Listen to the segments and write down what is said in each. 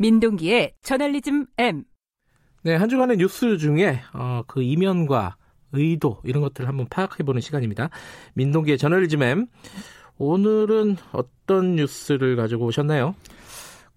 민동기의 저널리즘 M. 네, 한 주간의 뉴스 중에 어, 그 이면과 의도 이런 것들을 한번 파악해보는 시간입니다. 민동기의 저널리즘 M. 오늘은 어떤 뉴스를 가지고 오셨나요?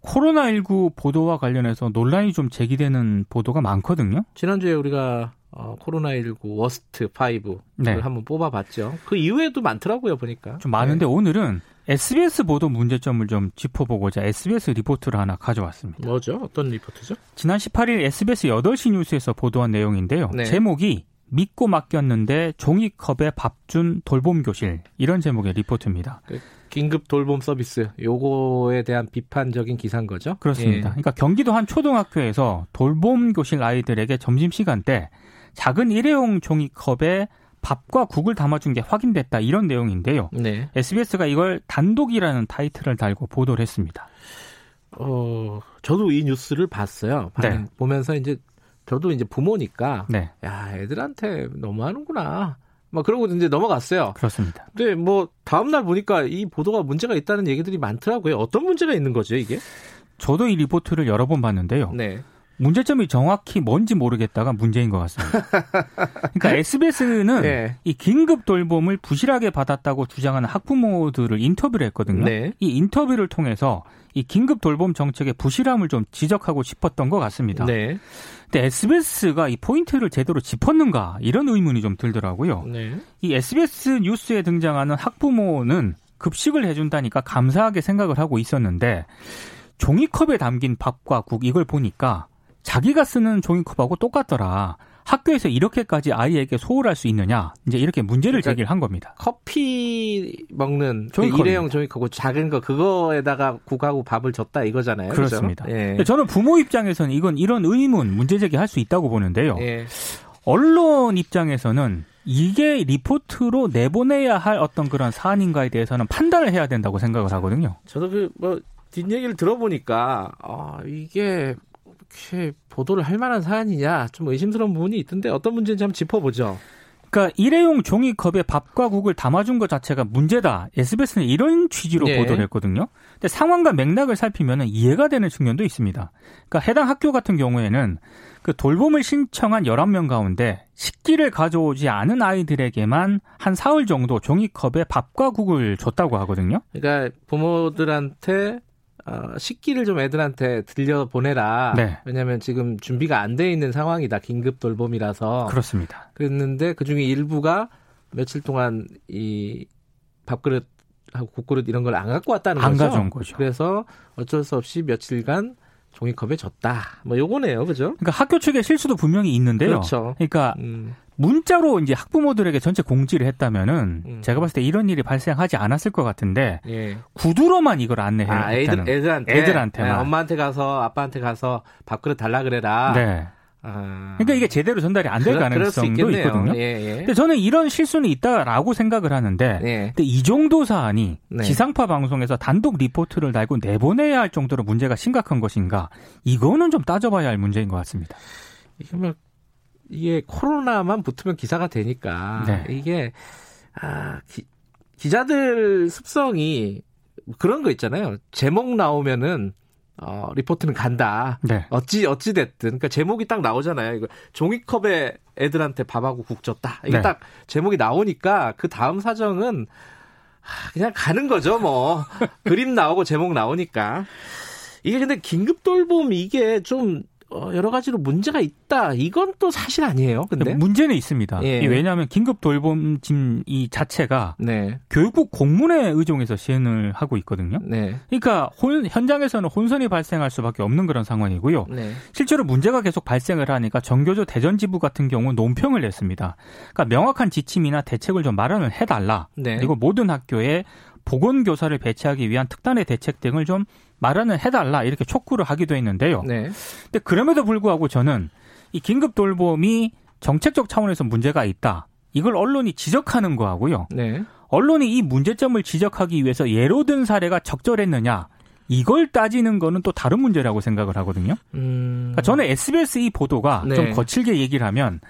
코로나19 보도와 관련해서 논란이 좀 제기되는 보도가 많거든요. 지난주에 우리가 어, 코로나19 worst 5를 네. 한번 뽑아봤죠. 그 이후에도 많더라고요, 보니까. 좀 많은데 네. 오늘은 SBS 보도 문제점을 좀 짚어보고자 SBS 리포트를 하나 가져왔습니다. 뭐죠? 어떤 리포트죠? 지난 18일 SBS 8시 뉴스에서 보도한 내용인데요. 네. 제목이 믿고 맡겼는데 종이컵에 밥 준 돌봄 교실 이런 제목의 리포트입니다. 그 긴급 돌봄 서비스 요거에 대한 비판적인 기사인 거죠? 그렇습니다. 예. 그러니까 경기도 한 초등학교에서 돌봄 교실 아이들에게 점심 시간 때 작은 일회용 종이컵에 밥과 국을 담아준 게 확인됐다 이런 내용인데요. 네. SBS가 이걸 단독이라는 타이틀을 달고 보도를 했습니다. 어, 저도 이 뉴스를 봤어요. 네. 보면서 이제 저도 이제 부모니까 네. 야 애들한테 너무하는구나. 막 그러고 이제 넘어갔어요. 그렇습니다. 근데 뭐 다음 날 보니까 이 보도가 문제가 있다는 얘기들이 많더라고요. 어떤 문제가 있는 거죠 이게? 저도 이 리포트를 여러 번 봤는데요. 네. 문제점이 정확히 뭔지 모르겠다가 문제인 것 같습니다. 그러니까 SBS는 네. 이 긴급 돌봄을 부실하게 받았다고 주장하는 학부모들을 인터뷰를 했거든요. 네. 이 인터뷰를 통해서 이 긴급 돌봄 정책의 부실함을 좀 지적하고 싶었던 것 같습니다. 네. 근데 SBS가 이 포인트를 제대로 짚었는가 이런 의문이 좀 들더라고요. 네. 이 SBS 뉴스에 등장하는 학부모는 급식을 해준다니까 감사하게 생각을 하고 있었는데 종이컵에 담긴 밥과 국 이걸 보니까 자기가 쓰는 종이컵하고 똑같더라. 학교에서 이렇게까지 아이에게 소홀할 수 있느냐 이제 이렇게 문제를 그러니까 제기를 한 겁니다. 커피 먹는 그 일회용 종이컵고 작은 거 그거에다가 국하고 밥을 줬다 이거잖아요. 그렇습니다. 예. 저는 부모 입장에서는 이건 이런 의문 문제 제기할 수 있다고 보는데요. 예. 언론 입장에서는 이게 리포트로 내보내야 할 어떤 그런 사안인가에 대해서는 판단을 해야 된다고 생각을 하거든요. 저도 그 뭐 뒷얘기를 들어보니까 아 이게 이렇게 보도를 할 만한 사안이냐 좀 의심스러운 부분이 있던데 어떤 문제인지 한번 짚어보죠. 그러니까 일회용 종이컵에 밥과 국을 담아준 것 자체가 문제다. SBS는 이런 취지로 네. 보도를 했거든요. 근데 상황과 맥락을 살피면 이해가 되는 측면도 있습니다. 그러니까 해당 학교 같은 경우에는 그 돌봄을 신청한 11명 가운데 식기를 가져오지 않은 아이들에게만 한 사흘 정도 종이컵에 밥과 국을 줬다고 하거든요. 그러니까 부모들한테 어, 식기를 좀 애들한테 들려 보내라. 네. 왜냐하면 지금 준비가 안 돼 있는 상황이다. 긴급 돌봄이라서. 그렇습니다. 그랬는데 그 중에 일부가 며칠 동안 이 밥그릇 하고 국그릇 이런 걸 안 갖고 왔다는 안 거죠. 가져온 거죠. 그래서 어쩔 수 없이 며칠간 종이컵에 줬다. 뭐 요거네요. 그죠? 그러니까 학교 측의 실수도 분명히 있는데요. 그렇죠. 그러니까 음. 문자로 이제 학부모들에게 전체 공지를 했다면은 음. 제가 봤을 때 이런 일이 발생하지 않았을 것 같은데 예. 구두로만 이걸 안내해요. 아, 애들, 애들한테 애들한테 네, 엄마한테 가서 아빠한테 가서 밥그릇 달라 그래라. 네. 아... 그러니까 이게 제대로 전달이 안 될 가능성도 있거든요. 예, 예. 근데 저는 이런 실수는 있다라고 생각을 하는데, 예. 근데 이 정도 사안이 네. 지상파 방송에서 단독 리포트를 달고 내보내야 할 정도로 문제가 심각한 것인가? 이거는 좀 따져봐야 할 문제인 것 같습니다. 이게 뭐 이게 코로나만 붙으면 기사가 되니까 네. 이게 아 기, 기자들 습성이 그런 거 있잖아요. 제목 나오면은 어, 리포트는 간다. 네. 어찌 어찌 됐든 그러니까 제목이 딱 나오잖아요. 이거 종이컵에 애들한테 밥하고 국 줬다. 이게 네. 딱 제목이 나오니까 그 다음 사정은 그냥 가는 거죠, 뭐. 그림 나오고 제목 나오니까. 이게 근데 긴급 돌봄 이게 좀 어, 여러 가지로 문제가 있다. 이건 또 사실 아니에요. 근데 문제는 있습니다. 예. 왜냐하면 긴급 돌봄짐 이 자체가 네. 교육부 공문에 의존해서 시행을 하고 있거든요. 네. 그러니까 혼, 현장에서는 혼선이 발생할 수밖에 없는 그런 상황이고요. 네. 실제로 문제가 계속 발생을 하니까 정교조 대전지부 같은 경우 논평을 냈습니다. 그러니까 명확한 지침이나 대책을 좀 마련을 해달라. 네. 그리고 모든 학교에 보건교사를 배치하기 위한 특단의 대책 등을 좀 마련을 해달라 이렇게 촉구를 하기도 했는데요. 네. 근데 그럼에도 불구하고 저는 이 긴급 돌봄이 정책적 차원에서 문제가 있다. 이걸 언론이 지적하는 거하고요. 네. 언론이 이 문제점을 지적하기 위해서 예로 든 사례가 적절했느냐. 이걸 따지는 거는 또 다른 문제라고 생각을 하거든요. 음... 그러니까 저는 SBS 이 보도가 네. 좀 거칠게 얘기를 하면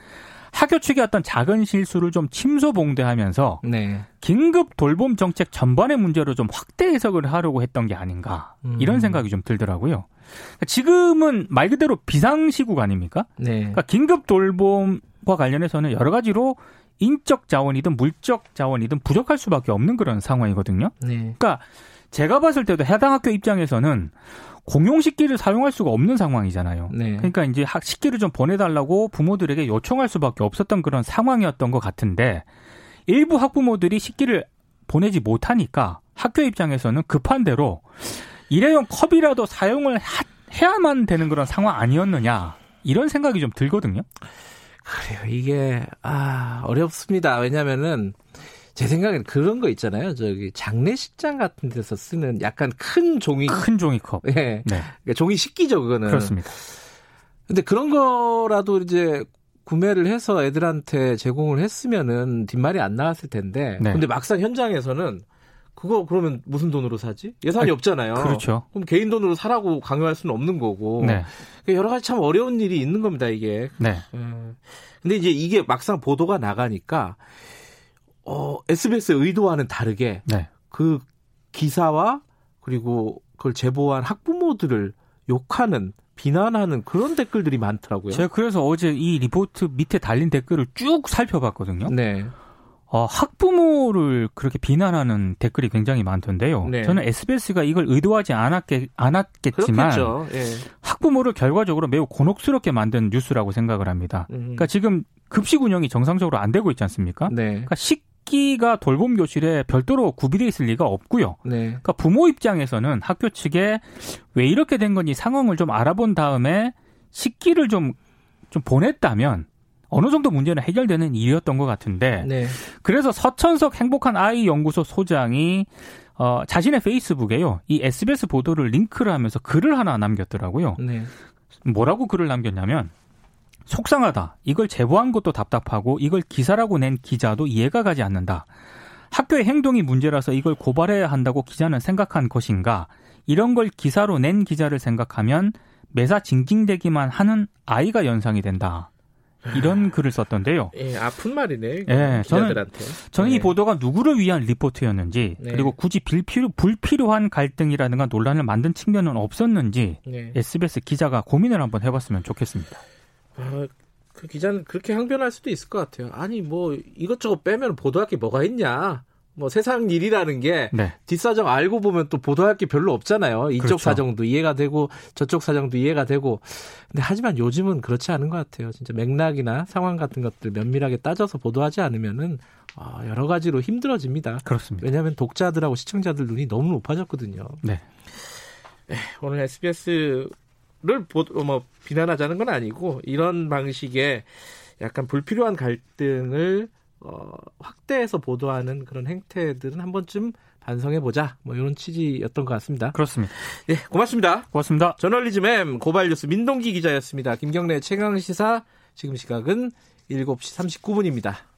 학교 측의 어떤 작은 실수를 좀 침소봉대하면서 네. 긴급 돌봄 정책 전반의 문제로 좀 확대 해석을 하려고 했던 게 아닌가 음. 이런 생각이 좀 들더라고요. 그러니까 지금은 말 그대로 비상시국 아닙니까? 네. 그러니까 긴급 돌봄과 관련해서는 여러 가지로 인적 자원이든 물적 자원이든 부족할 수밖에 없는 그런 상황이거든요. 네. 그러니까 제가 봤을 때도 해당 학교 입장에서는 공용 식기를 사용할 수가 없는 상황이잖아요. 네. 그러니까 이제 학 식기를 좀 보내달라고 부모들에게 요청할 수밖에 없었던 그런 상황이었던 것 같은데 일부 학부모들이 식기를 보내지 못하니까 학교 입장에서는 급한 대로 일회용 컵이라도 사용을 하, 해야만 되는 그런 상황 아니었느냐 이런 생각이 좀 들거든요. 그래요. 이게 아 어렵습니다. 왜냐면은 제 생각엔 그런 거 있잖아요. 저기 장례식장 같은 데서 쓰는 약간 큰 종이 큰 종이컵. 예. 네. 그러니까 종이 식기죠, 그거는. 그렇습니다. 근데 그런 거라도 이제 구매를 해서 애들한테 제공을 했으면은 뒷말이 안 나왔을 텐데. 네. 근데 막상 현장에서는 그거 그러면 무슨 돈으로 사지? 예산이 아, 없잖아요. 그렇죠. 그럼 개인 돈으로 사라고 강요할 수는 없는 거고. 네. 그러니까 여러 가지 참 어려운 일이 있는 겁니다, 이게. 네. 음. 근데 이제 이게 막상 보도가 나가니까 어, SBS의 의도와는 다르게 네. 그 기사와 그리고 그걸 제보한 학부모들을 욕하는 비난하는 그런 댓글들이 많더라고요. 제가 그래서 어제 이 리포트 밑에 달린 댓글을 쭉 살펴봤거든요. 네. 어, 학부모를 그렇게 비난하는 댓글이 굉장히 많던데요. 네. 저는 SBS가 이걸 의도하지 않았겠, 않았겠지만 예. 학부모를 결과적으로 매우 곤혹스럽게 만든 뉴스라고 생각을 합니다. 음. 그러니까 지금 급식 운영이 정상적으로 안 되고 있지 않습니까? 네. 그러니까 식 학기가 돌봄 교실에 별도로 구비되어 있을 리가 없고요. 네. 그러니까 부모 입장에서는 학교 측에 왜 이렇게 된 건지 상황을 좀 알아본 다음에 식기를 좀, 좀 보냈다면 어느 정도 문제는 해결되는 일이었던 것 같은데 네. 그래서 서천석 행복한 아이 연구소 소장이 어, 자신의 페이스북에요 이 SBS 보도를 링크를 하면서 글을 하나 남겼더라고요. 네. 뭐라고 글을 남겼냐면 속상하다. 이걸 제보한 것도 답답하고 이걸 기사라고 낸 기자도 이해가 가지 않는다. 학교의 행동이 문제라서 이걸 고발해야 한다고 기자는 생각한 것인가? 이런 걸 기사로 낸 기자를 생각하면 매사 징징대기만 하는 아이가 연상이 된다. 이런 글을 썼던데요. 예, 아픈 말이네. 예, 기자들한테. 저는, 저는 네. 이 보도가 누구를 위한 리포트였는지 네. 그리고 굳이 불필요, 불필요한 갈등이라든가 논란을 만든 측면은 없었는지 네. SBS 기자가 고민을 한번 해봤으면 좋겠습니다. 아, 그 기자는 그렇게 항변할 수도 있을 것 같아요. 아니 뭐 이것저것 빼면 보도할 게 뭐가 있냐. 뭐 세상 일이라는 게 네. 뒷사정 알고 보면 또 보도할 게 별로 없잖아요. 이쪽 그렇죠. 사정도 이해가 되고 저쪽 사정도 이해가 되고. 근데 하지만 요즘은 그렇지 않은 것 같아요. 진짜 맥락이나 상황 같은 것들 면밀하게 따져서 보도하지 않으면은 어, 여러 가지로 힘들어집니다. 그렇습니다. 왜냐하면 독자들하고 시청자들 눈이 너무 높아졌거든요. 네. 네 오늘 SBS 를뭐 비난하자는 건 아니고 이런 방식의 약간 불필요한 갈등을 어, 확대해서 보도하는 그런 행태들은 한 번쯤 반성해 보자. 뭐 이런 취지였던 것 같습니다. 그렇습니다. 예, 고맙습니다. 고맙습니다. 저널리즘 M 고발뉴스 민동기 기자였습니다. 김경래 최강 시사 지금 시각은 7시 39분입니다.